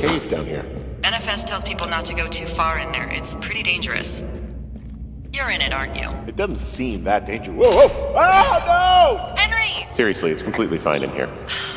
cave down here. NFS tells people not to go too far in there. It's pretty dangerous. You're in it, aren't you? It doesn't seem that dangerous. Whoa, whoa! Ah, no! Henry! Seriously, it's completely fine in here.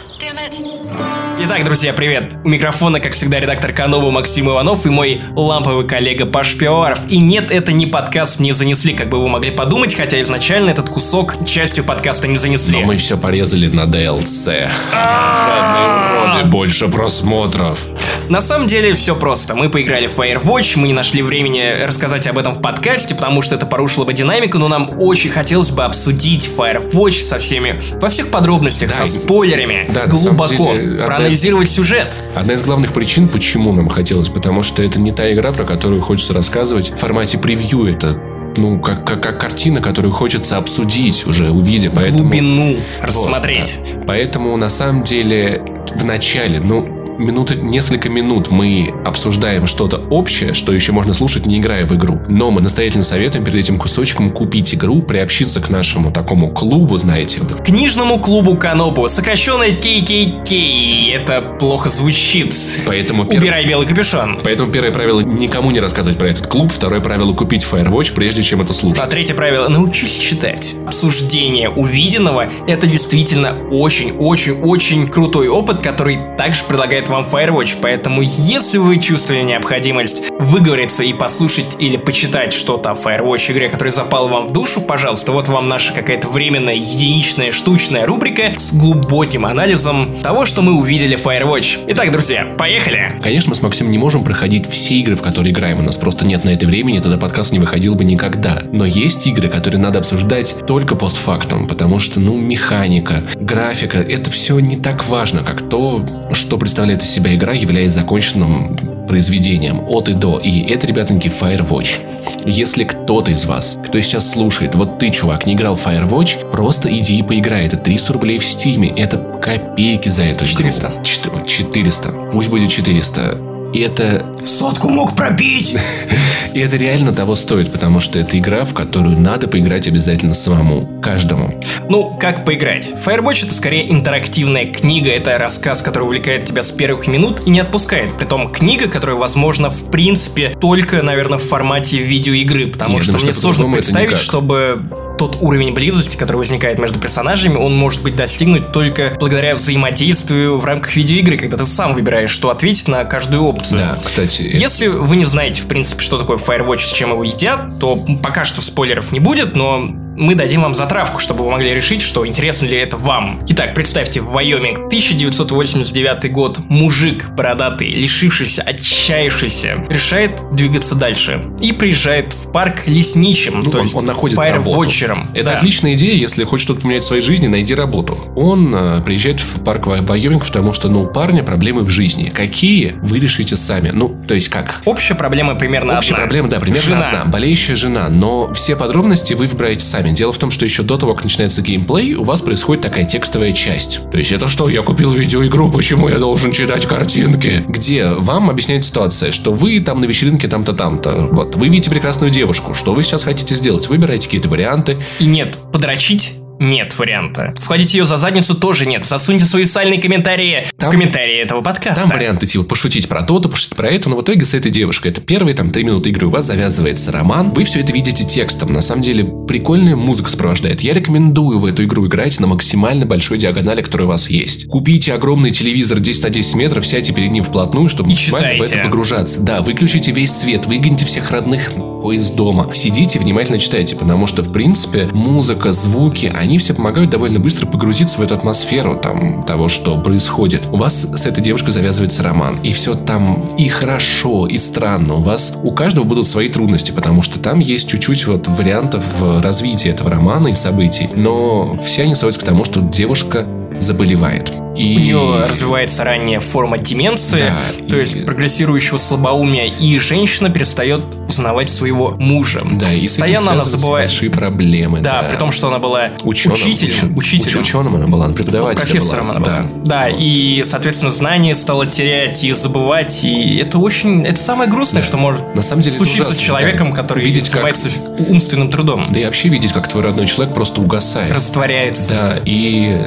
Итак, друзья, привет! У микрофона, как всегда, редактор Канова Максим Иванов и мой ламповый коллега Паш Пивоваров. И нет, это не подкаст «Не занесли», как бы вы могли подумать, хотя изначально этот кусок частью подкаста не занесли. Но мы все порезали на DLC. Жадные уроды, больше просмотров. На самом деле все просто. Мы поиграли в Firewatch, мы не нашли времени рассказать об этом в подкасте, потому что это порушило бы динамику, но нам очень хотелось бы обсудить Firewatch со всеми, во всех подробностях, Да, со спойлерами, да, глубоко, деле, проанализировать сюжет. Одна из главных причин, почему нам хотелось, потому что это не та игра, про которую хочется рассказывать в формате превью. Это ну, как, как, как картина, которую хочется обсудить уже, увидя. Поэтому, Глубину Вот, рассмотреть. да. Поэтому, на самом деле, в начале, ну, минуты, несколько минут мы обсуждаем что-то общее, что еще можно слушать, не играя в игру. Но мы настоятельно советуем перед этим кусочком купить игру, приобщиться к нашему такому клубу, знаете, Книжному клубу Канобу, сокращенно KKK. Это плохо звучит. Поэтому пер- Убирай белый капюшон. Поэтому первое правило никому не рассказывать про этот клуб, второе правило купить Firewatch, прежде чем это слушать. А третье правило – научись читать. Обсуждение увиденного – это действительно очень-очень-очень крутой опыт, который также предлагает вам Firewatch. Поэтому, если вы чувствовали необходимость выговориться и послушать или почитать что-то о Firewatch игре, которая запала вам в душу, пожалуйста, вот вам наша какая-то временная, единичная, штучная рубрика с глубоким анализом того, что мы увидели в Firewatch. Итак, друзья, поехали! Конечно, мы с Максимом не можем проходить все игры, в которые играем. У нас просто нет на это времени, тогда подкаст не выходил бы никогда. Но есть игры, которые надо обсуждать только постфактум, потому что, ну, механика, графика, это все не так важно, как то, что представляет из себя игра, являясь законченным произведением от и до. И это, ребятоньки, Firewatch. Если кто-то из вас, кто сейчас слушает, вот ты, чувак, не играл Firewatch, просто иди и поиграй. Это 300 рублей в Стиме. Это копейки за эту игру. 400. Чет- 400. Пусть будет 400. И это, Сотку мог пробить! и это реально того стоит, потому что это игра, в которую надо поиграть обязательно самому. Каждому. Ну, как поиграть? Firewatch это скорее интерактивная книга, это рассказ, который увлекает тебя с первых минут и не отпускает. Притом книга, которая, возможно, в принципе, только, наверное, в формате видеоигры, потому Я что думаю, мне что сложно представить, чтобы тот уровень близости, который возникает между персонажами, он может быть достигнут только благодаря взаимодействию в рамках видеоигры, когда ты сам выбираешь, что ответить на каждую опцию. Да, кстати, Если вы не знаете, в принципе, что такое Firewatch, с чем его едят, то пока что спойлеров не будет, но мы дадим вам затравку, чтобы вы могли решить, что интересно ли это вам. Итак, представьте, в Вайоминг, 1989 год, мужик бородатый, лишившийся, отчаявшийся, решает двигаться дальше и приезжает в парк лесничим, Ну, то он, есть он находит работу. фаервотчером. Это Да. отличная идея, если хочешь что-то поменять в своей жизни, найди работу. Он э, приезжает в парк Вай- Вайоминг, потому что, ну, у парня проблемы в жизни. Какие? Вы решите сами. Ну, то есть как? Общая проблема примерно Общая одна. проблема, да, примерно Жена. одна. Болеющая жена. Но все подробности вы выбираете сами. Дело в том, что еще до того, как начинается геймплей, у вас происходит такая текстовая часть. То есть это что, я купил видеоигру, почему я должен читать картинки? Где вам объясняет ситуация, что вы там на вечеринке там-то там-то. Вот, вы видите прекрасную девушку. Что вы сейчас хотите сделать? Выбирайте какие-то варианты. И нет, подрочить нет варианта. Схватить ее за задницу тоже нет. Засуньте свои сальные комментарии Там- в комментарии этого подкаста. Там варианты типа пошутить про то-то, пошутить про это, но в итоге с этой девушкой, это первые там три минуты игры, у вас завязывается роман, вы все это видите текстом. На самом деле, прикольная музыка сопровождает. Я рекомендую в эту игру играть на максимально большой диагонали, которая у вас есть. Купите огромный телевизор 10 на 10 метров, сядьте перед ним вплотную, чтобы И максимально в читайте. это погружаться. Да, выключите весь свет, выгоните всех родных из дома. Сидите, внимательно читайте, потому что, в принципе, музыка, звуки, они все помогают довольно быстро погрузиться в эту атмосферу там того, что происходит. У вас с этой девушкой завязывается роман, и все там и хорошо, и странно. У вас у каждого будут свои трудности, потому что там есть чуть-чуть вот вариантов в развитии этого романа и событий, но все они сводятся к тому, что девушка заболевает. И У нее развивается ранняя форма деменции, Да, то и- есть прогрессирующего слабоумия, и женщина перестает узнавать своего мужа. да, и с Постоянно она забывает. большие проблемы. Да, при том, что она была Ученым, учителем, уч- учителем. ученым она была, она преподавателем Профессором была. она была. Да. Да, и, соответственно, знания стала терять и забывать, и это очень... Это самое грустное, что может На самом деле случиться с ужасно, человеком, да. который Видеть, как- занимается умственным трудом. Да и вообще видеть, как твой родной человек просто угасает. Растворяется. Да, и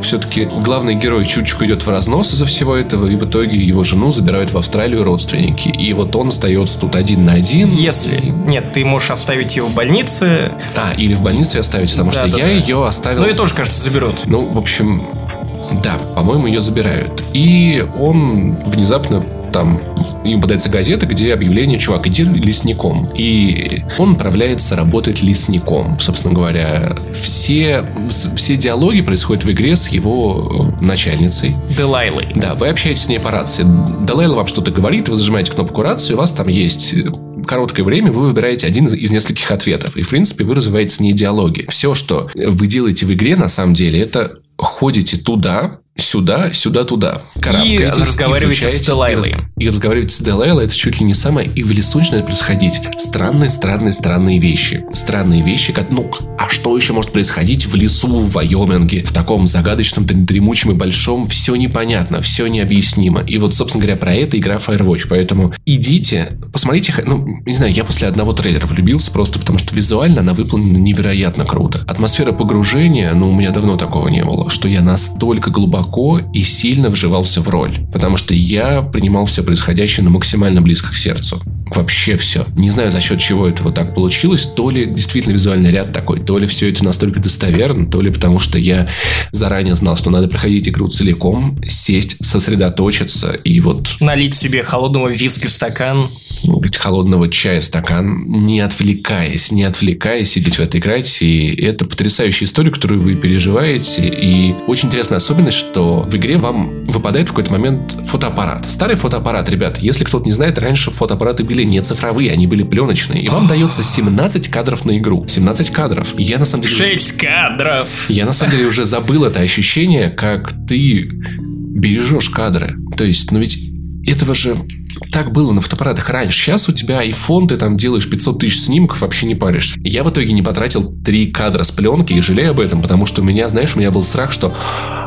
все-таки главная герой чуточку идет в разнос из-за всего этого, и в итоге его жену забирают в Австралию родственники. И вот он остается тут один на один. Если. Нет, ты можешь оставить ее в больнице. А, или в больнице оставить, потому Да, что да, я да. ее оставил... Ну и тоже, кажется, заберут. Ну, в общем, да, по-моему, ее забирают. И он внезапно там ему подается газета, где объявление, чувак, иди лесником. И он отправляется работать лесником. Собственно говоря, все, все диалоги происходят в игре с его э, начальницей. Делайлой. Да, вы общаетесь с ней по рации. Далайла вам что-то говорит, вы зажимаете кнопку рации, у вас там есть э, короткое время, вы выбираете один из нескольких ответов. И, в принципе, вы развиваете с ней диалоги. Все, что вы делаете в игре, на самом деле, это ходите туда, сюда, сюда, туда. Карабкаетесь, разговариваете изучаете, с Делайлой. И, раз- и разговариваете с Делайлой, это чуть ли не самое. И в лесу начинают происходить странные, странные, странные вещи. Странные вещи, как, ну, а что еще может происходить в лесу в Вайоминге? В таком загадочном, дремучем и большом все непонятно, все необъяснимо. И вот, собственно говоря, про это игра Firewatch. Поэтому идите, посмотрите, ну, не знаю, я после одного трейлера влюбился просто потому, что визуально она выполнена невероятно круто. Атмосфера погружения, ну, у меня давно такого не было, что я настолько глубоко и сильно вживался в роль. Потому что я принимал все происходящее на максимально близко к сердцу. Вообще все. Не знаю, за счет чего это вот так получилось. То ли действительно визуальный ряд такой, то ли все это настолько достоверно, то ли потому что я заранее знал, что надо проходить игру целиком, сесть, сосредоточиться и вот Налить себе холодного виски в стакан. холодного чая в стакан, не отвлекаясь, не отвлекаясь, сидеть в это играть. И это потрясающая история, которую вы переживаете. И очень интересная особенность, что в игре вам выпадает в какой-то момент фотоаппарат. Старый фотоаппарат, ребят, если кто-то не знает, раньше фотоаппараты были не цифровые, они были пленочные. И вам дается 17 кадров на игру. 17 кадров. Я на самом деле... Шесть кадров. Я на самом деле уже забыл это ощущение, как ты бережешь кадры. То есть, ну ведь этого же так было на фотоаппаратах раньше. Сейчас у тебя iPhone, ты там делаешь 500 тысяч снимков, вообще не паришься. Я в итоге не потратил три кадра с пленки и жалею об этом, потому что у меня, знаешь, у меня был страх, что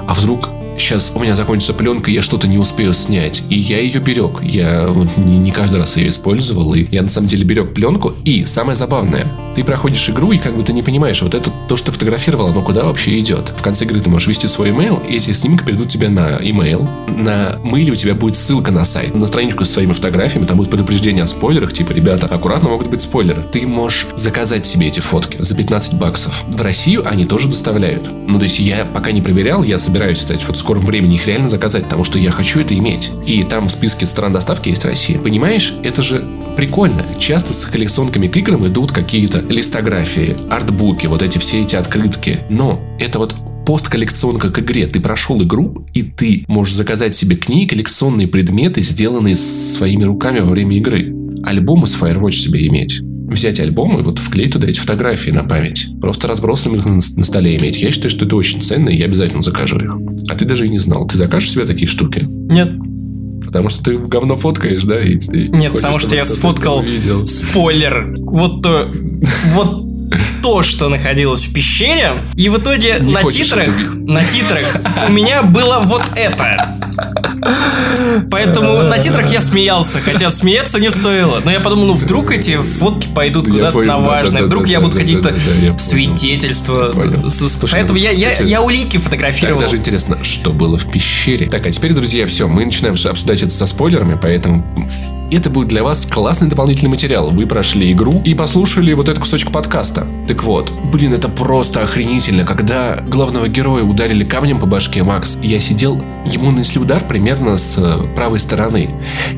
а вдруг сейчас у меня закончится пленка, я что-то не успею снять. И я ее берег. Я вот не, не каждый раз ее использовал, и я на самом деле берег пленку. И самое забавное, ты проходишь игру, и как бы ты не понимаешь, вот это то, что ты фотографировал, оно куда вообще идет. В конце игры ты можешь ввести свой email, и эти снимки придут тебе на email. На мейле у тебя будет ссылка на сайт, на страничку с своими фотографиями, там будет предупреждение о спойлерах, типа, ребята, аккуратно могут быть спойлеры. Ты можешь заказать себе эти фотки за 15 баксов. В Россию они тоже доставляют. Ну, то есть я пока не проверял, я собираюсь, вот в скором времени их реально заказать, потому что я хочу это иметь. И там в списке стран доставки есть Россия. Понимаешь, это же прикольно. Часто с коллекционками к играм идут какие-то листографии, артбуки, вот эти все эти открытки. Но это вот постколлекционка к игре. Ты прошел игру, и ты можешь заказать себе к ней коллекционные предметы, сделанные своими руками во время игры. Альбомы с Firewatch себе иметь. Взять альбом и вот вклеить туда эти фотографии на память. Просто разбросанными на, на столе иметь. Я считаю, что это очень ценно, и я обязательно закажу их. А ты даже и не знал. Ты закажешь себе такие штуки? Нет. Потому что ты в говно фоткаешь, да? И ты Нет, хочешь, потому что я сфоткал спойлер. Вот то, вот то, что находилось в пещере, и в итоге Не на хочешь титрах, на титрах у меня было вот это. Поэтому на титрах я смеялся, хотя смеяться не стоило. Но я подумал, ну вдруг эти фотки пойдут куда-то на важное, вдруг я буду какие-то свидетельства. Поэтому я, улики фотографировал. даже интересно, что было в пещере. Так, а теперь, друзья, все, мы начинаем обсуждать это со спойлерами, поэтому это будет для вас классный дополнительный материал. Вы прошли игру и послушали вот этот кусочек подкаста. Так вот, блин, это просто охренительно. Когда главного героя ударили камнем по башке Макс, я сидел, ему нанесли удар примерно с э, правой стороны.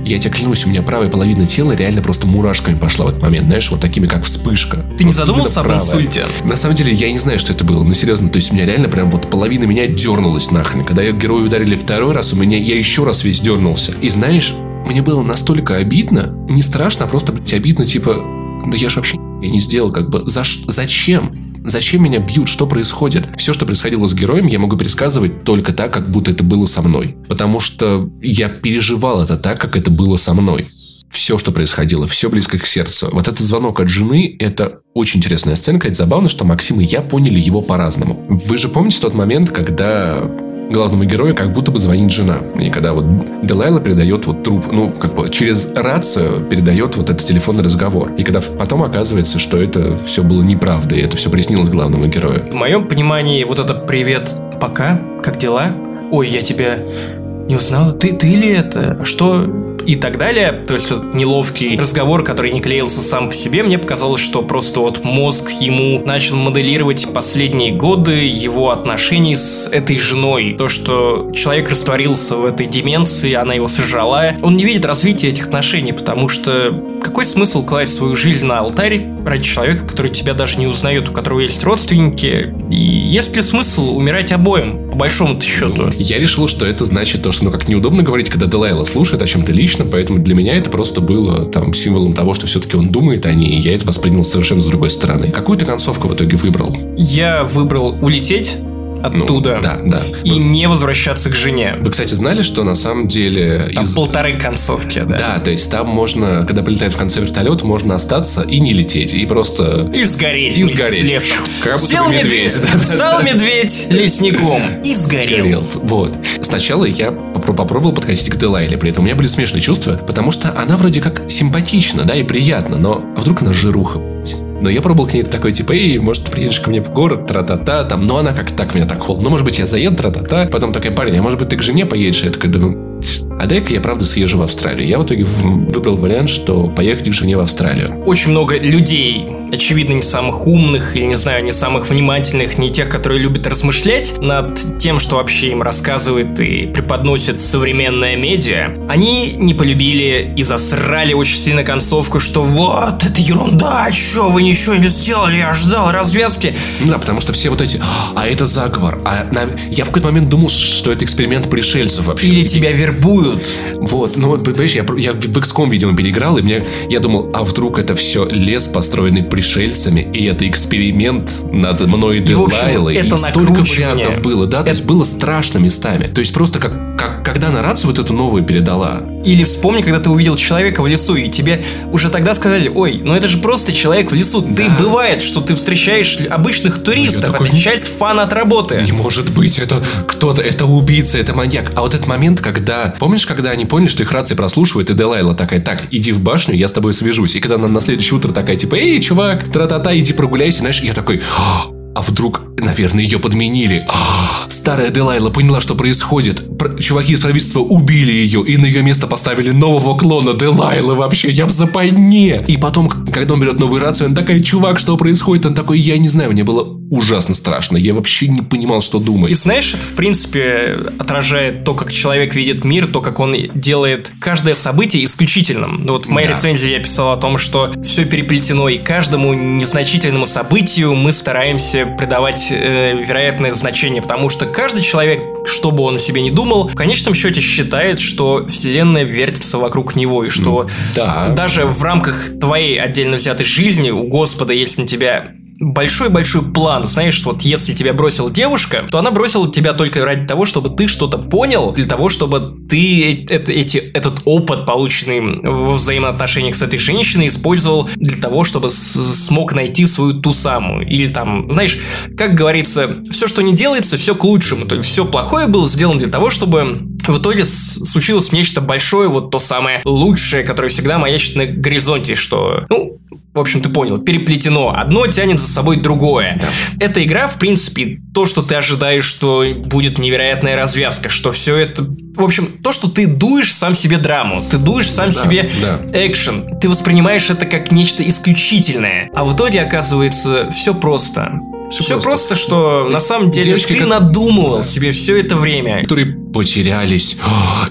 Я тебе клянусь, у меня правая половина тела реально просто мурашками пошла в этот момент, знаешь, вот такими, как вспышка. Ты не Вот задумался именно об инсульте? На самом деле, я не знаю, что это было. Ну, серьезно, то есть у меня реально прям вот половина меня дернулась нахрен. Когда я героя ударили второй раз, у меня я еще раз весь дернулся. И знаешь, мне было настолько обидно, не страшно, а просто, блядь, обидно, типа, да я же вообще я не сделал, как бы, за зачем? Зачем меня бьют? Что происходит? Все, что происходило с героем, я могу пересказывать только так, как будто это было со мной. Потому что я переживал это так, как это было со мной все, что происходило, все близко к сердцу. Вот этот звонок от жены – это очень интересная сценка. Это забавно, что Максим и я поняли его по-разному. Вы же помните тот момент, когда главному герою как будто бы звонит жена. И когда вот Делайла передает вот труп, ну, как бы через рацию передает вот этот телефонный разговор. И когда потом оказывается, что это все было неправдой, это все приснилось главному герою. В моем понимании, вот это привет, пока, как дела? ой, я тебя не узнала, ты, ты ли это? Что? И так далее. То есть вот неловкий разговор, который не клеился сам по себе, мне показалось, что просто вот мозг ему начал моделировать последние годы его отношений с этой женой. То, что человек растворился в этой деменции, она его сожрала. Он не видит развития этих отношений, потому что какой смысл класть свою жизнь на алтарь ради человека, который тебя даже не узнает, у которого есть родственники? И есть ли смысл умирать обоим, по большому счету? Я решил, что это значит то, что ну как неудобно говорить, когда Делайла слушает о чем-то лично, поэтому для меня это просто было там символом того, что все-таки он думает о ней, и я это воспринял совершенно с другой стороны. Какую ты концовку в итоге выбрал? Я выбрал улететь, оттуда. Ну, да, да. И Вы... не возвращаться к жене. Вы, кстати, знали, что на самом деле... Там из... полторы концовки, да. Да, то есть там можно, когда прилетает в конце вертолет, можно остаться и не лететь, и просто... И сгореть. И сгореть. Лесом. Как будто Сел медведь. медведь да, Стал медведь лесником и сгорел. Горел. Вот. Сначала я попробовал подходить к Делайле, при этом у меня были смешные чувства, потому что она вроде как симпатична, да, и приятна, но а вдруг она жируха, но я пробовал к ней такой, типа, эй, может, ты приедешь ко мне в город, тра-та-та, там, но она как так меня так холодно. Ну, может быть, я заеду, тра-та-та. Потом такая, парень, а может быть, ты к жене поедешь? Я такой думаю, а дай-ка я, правда, съезжу в Австралию. Я в итоге выбрал вариант, что поехать к жене в Австралию. Очень много людей очевидно, не самых умных, или, не знаю, не самых внимательных, не тех, которые любят размышлять над тем, что вообще им рассказывает и преподносит современная медиа, они не полюбили и засрали очень сильно концовку, что вот, это ерунда, что вы ничего не сделали, я ждал развязки. Да, потому что все вот эти, а это заговор, а я в какой-то момент думал, что это эксперимент пришельцев вообще. Или тебя вербуют. Вот, ну, понимаешь, я, я в XCOM, видимо, переиграл, и мне, я думал, а вдруг это все лес, построенный при пришельцами, и это эксперимент над мной и Делайлой. Это и столько вариантов было, да, это... то есть было страшно местами. То есть просто как, как когда нарацию вот эту новую передала. Или вспомни, когда ты увидел человека в лесу, и тебе уже тогда сказали, ой, ну это же просто человек в лесу. Да. Ты бывает, что ты встречаешь обычных туристов, такой, это часть фана от работы. Не может быть, это кто-то, это убийца, это маньяк. А вот этот момент, когда, помнишь, когда они поняли, что их рации прослушивают, и Делайла такая, так, иди в башню, я с тобой свяжусь. И когда она на следующее утро такая, типа, эй, чувак, тра-та-та, иди прогуляйся, знаешь, я такой, а вдруг, наверное, ее подменили? А, старая Делайла поняла, что происходит. Чуваки из правительства убили ее, и на ее место поставили нового клона Делайлы вообще. Я в западне. И потом, когда он берет новую рацию, он такой, чувак, что происходит? Он такой, я не знаю, мне было ужасно страшно. Я вообще не понимал, что думать. И знаешь, это, в принципе, отражает то, как человек видит мир, то, как он делает каждое событие исключительным. Вот в моей да. рецензии я писал о том, что все переплетено, и каждому незначительному событию мы стараемся придавать э, вероятное значение, потому что каждый человек, что бы он о себе не думал, в конечном счете считает, что вселенная вертится вокруг него, и что да. даже в рамках твоей отдельно взятой жизни у Господа есть на тебя большой-большой план, знаешь, вот если тебя бросила девушка, то она бросила тебя только ради того, чтобы ты что-то понял, для того, чтобы ты это, эти, этот опыт, полученный в взаимоотношениях с этой женщиной, использовал для того, чтобы смог найти свою ту самую. Или там, знаешь, как говорится, все, что не делается, все к лучшему. То есть все плохое было сделано для того, чтобы в итоге случилось нечто большое, вот то самое лучшее, которое всегда маячит на горизонте, что, ну, в общем, ты понял, переплетено. Одно тянет за собой другое. Да. Эта игра, в принципе, то, что ты ожидаешь, что будет невероятная развязка, что все это... В общем, то, что ты дуешь сам себе драму, ты дуешь сам да, себе да. экшен, ты воспринимаешь это как нечто исключительное. А в итоге, оказывается, все просто. Все, все просто, просто, что на самом деле Девочки, ты как... надумывал да. себе все это время. Которые потерялись,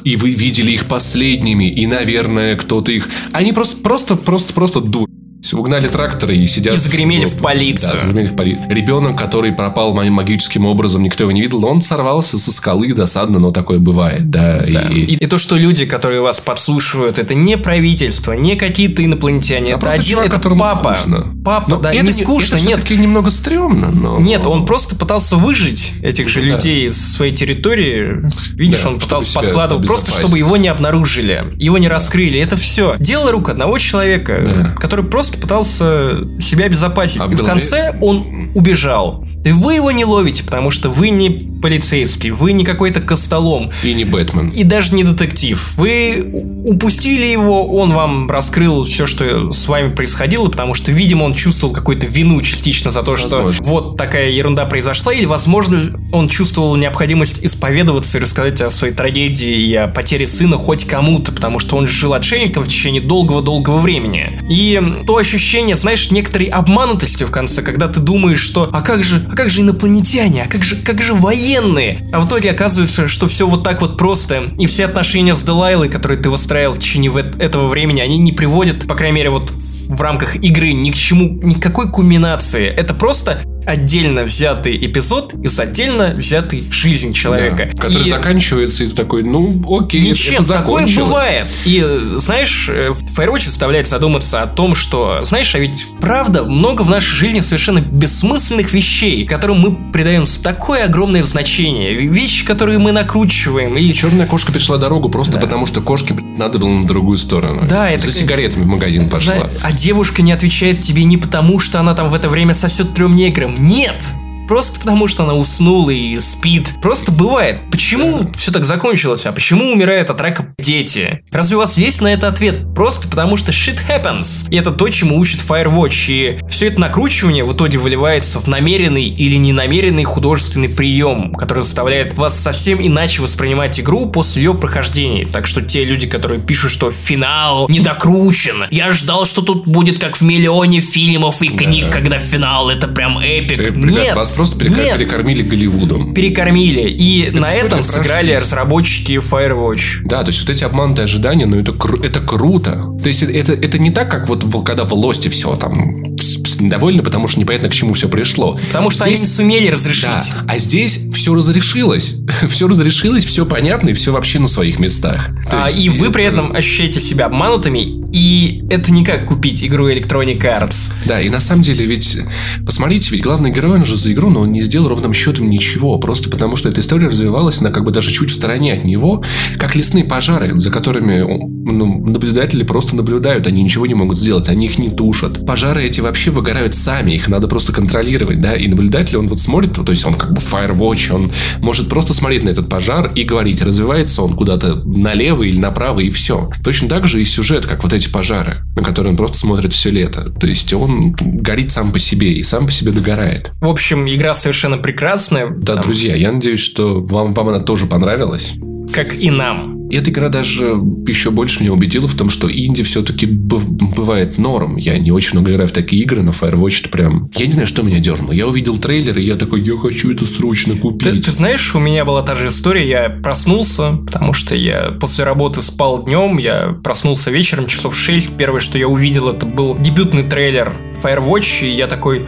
и вы видели их последними, и, наверное, кто-то их... Они просто, просто, просто, просто дур. Угнали тракторы и сидят... И загремели в, в полицию. Да, загремели в полицию. Ребенок, который пропал моим магическим образом, никто его не видел, он сорвался со скалы, досадно, но такое бывает, да. да. И... И, и то, что люди, которые вас подслушивают, это не правительство, не какие-то инопланетяне, а это один, чувак, это папа. Скучно. Папа, но да, это, не скучно, это нет. Немного стрёмно, но... Нет, он просто пытался выжить этих же да. людей с своей территории. Видишь, да, он пытался подкладывать, просто чтобы его не обнаружили, его не раскрыли. Это все. Дело рук одного человека, да. который просто пытался себя обезопасить. А и в конце он убежал. Вы его не ловите, потому что вы не полицейский, вы не какой-то костолом. И не Бэтмен. И даже не детектив. Вы упустили его, он вам раскрыл все, что с вами происходило, потому что, видимо, он чувствовал какую-то вину частично за то, Возможно. что вот такая ерунда произошла, или, возможно, он чувствовал необходимость исповедоваться и рассказать о своей трагедии и о потере сына хоть кому-то, потому что он жил отшельником в течение долгого-долгого времени. И то ощущение, знаешь, некоторой обманутости в конце, когда ты думаешь, что а как же, а как же инопланетяне, а как же, как же военные? А в итоге оказывается, что все вот так вот просто, и все отношения с Делайлой, которые ты выстраивал в течение этого времени, они не приводят, по крайней мере, вот в рамках игры ни к чему, никакой кульминации. Это просто отдельно взятый эпизод из отдельно взятой жизни человека. Да, который И- заканчивается, и такой, ну, окей, Ничем, это такое бывает. И знаешь, э, Firewatch заставляет задуматься о том, что, знаешь, а ведь правда много в нашей жизни совершенно бессмысленных вещей, которым мы придаем такое огромное значение. Вещи, которые мы накручиваем. И И черная кошка перешла дорогу просто потому, что кошке надо было на другую сторону. Да, это За сигаретами в магазин пошла. Зна- А девушка не отвечает тебе не потому, что она там в это время сосет трем неграм. Нет! Просто потому, что она уснула и спит. Просто бывает. Почему все так закончилось? А почему умирают от рака дети? Разве у вас есть на это ответ? Просто потому, что shit happens. И это то, чему учит Firewatch. И все это накручивание в итоге выливается в намеренный или ненамеренный художественный прием, который заставляет вас совсем иначе воспринимать игру после ее прохождения. Так что те люди, которые пишут, что финал не докручен, я ждал, что тут будет как в миллионе фильмов и книг, когда финал это прям эпик. Ребят, Нет, вас просто перека- нет. перекормили Голливудом. перекормили. И на история этом сыграли жизнь. разработчики Firewatch. Да, то есть вот эти обманутые ожидания, ну это, кру- это круто. То есть это, это не так, как вот когда в Лосте все там с- недовольны, потому что непонятно, к чему все пришло. Потому что Здесь- они не сумели разрешить. Да, а здесь все разрешилось. все разрешилось, все понятно, и все вообще на своих местах. То А, есть и вы это- при этом ощущаете себя обманутыми, и это не как купить игру Electronic Arts. Да, и на самом деле ведь, посмотрите, ведь главный герой, он же за игру, но он не сделал ровным счетом ничего, просто потому что эта история развивалась, она как бы даже чуть в стороне от него, как лесные пожары, за которыми ну, наблюдатели просто наблюдают, они ничего не могут сделать, они их не тушат. Пожары эти вообще выгорают сами, их надо просто контролировать, да, и наблюдатель, он вот смотрит, то есть он как бы Firewatch, он может просто смотреть на этот пожар и говорить, развивается он куда-то налево или направо, и все. Точно так же и сюжет, как вот эти пожары, на которые он просто смотрит все лето. То есть он горит сам по себе и сам по себе догорает. В общем, игра совершенно прекрасная. Да, там, друзья, я надеюсь, что вам, вам она тоже понравилась. Как и нам. И эта игра даже еще больше меня убедила в том, что инди все-таки бывает норм. Я не очень много играю в такие игры, но Firewatch это прям... Я не знаю, что меня дернуло. Я увидел трейлер, и я такой, я хочу это срочно Ты, купить. ты знаешь, у меня была та же история. Я проснулся, потому что я после работы спал днем, я проснулся вечером, часов 6. Первое, что я увидел, это был дебютный трейлер Firewatch, и я такой,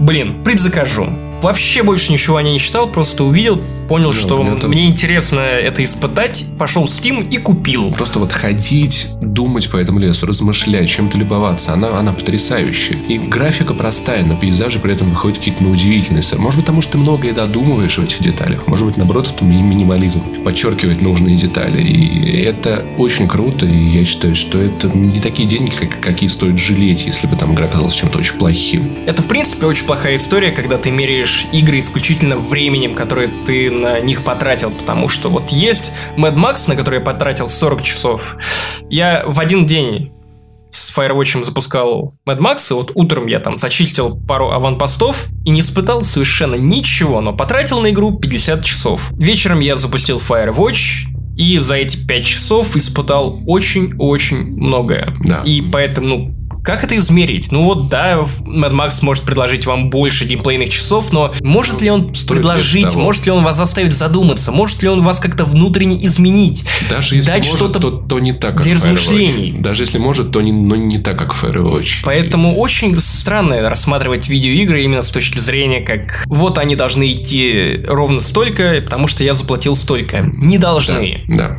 блин, предзакажу. Вообще больше ничего о ней не читал, просто увидел, понял, Да, что мне интересно это испытать, пошел в Steam и купил. Просто вот ходить, думать по этому лесу, размышлять, чем-то любоваться, она, она потрясающая. И графика простая, но пейзажи при этом выходят какие-то удивительные. Может быть, потому что ты многое додумываешь в этих деталях. Может быть, наоборот, это ми- минимализм. Подчеркивать нужные детали. И это очень круто, и я считаю, что это не такие деньги, как- какие стоит жалеть, если бы там игра казалась чем-то очень плохим. Это, в принципе, очень плохая история, когда ты меряешь игры исключительно временем, которое ты на них потратил, потому что вот есть Mad Max, на который я потратил 40 часов. Я в один день с Firewatch запускал Mad Max, и вот утром я там зачистил пару аванпостов и не испытал совершенно ничего, но потратил на игру 50 часов. Вечером я запустил Firewatch, и за эти 5 часов испытал очень-очень многое. Да. И поэтому, ну, как это измерить? Ну вот, да, Mad Max может предложить вам больше геймплейных часов, но может ли он стоит предложить, может ли он вас заставить задуматься, может ли он вас как-то внутренне изменить? Даже если Дать может, что-то то, то не так, как для Firewatch. размышлений. Даже если может, то не, но не так, как Firewatch. Поэтому очень странно рассматривать видеоигры именно с точки зрения, как вот они должны идти ровно столько, потому что я заплатил столько. Не должны. Да.